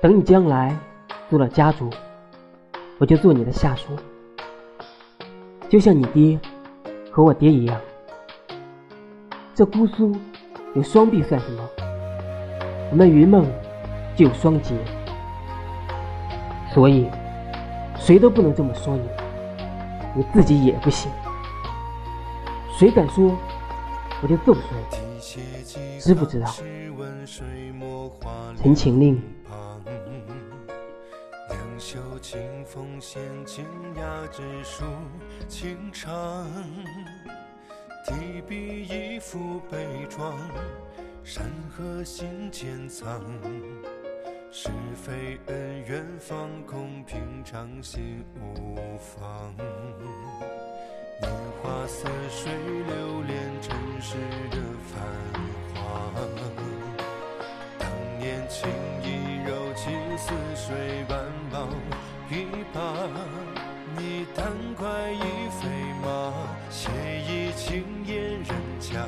等你将来做了家族，我就做你的下属，就像你爹和我爹一样。这姑苏有双臂算什么？我们云梦就有双节，所以谁都不能这么说你，你自己也不行。谁敢说，我就揍谁，知不知道？陈情令。袖清风闲，清雅之书情长。提笔一幅悲壮，山河心间藏。是非恩怨放空，平常心无妨。年华似水流连成似水般抱一把，你单快一飞马，写意轻言人家。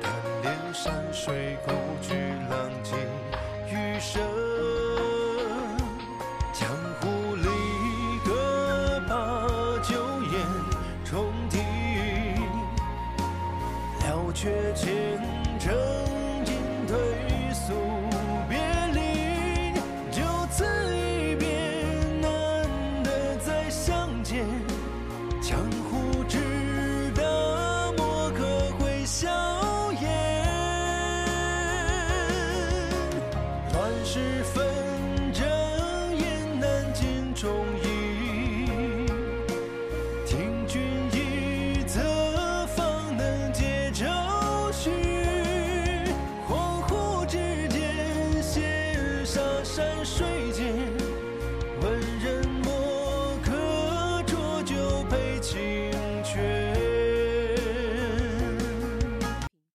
但恋山水故居浪迹余生，江湖里歌把酒言重提，了却前尘隐退纷争，也难尽忠义。听君一策，方能解愁绪。恍惚之间，羡煞山水。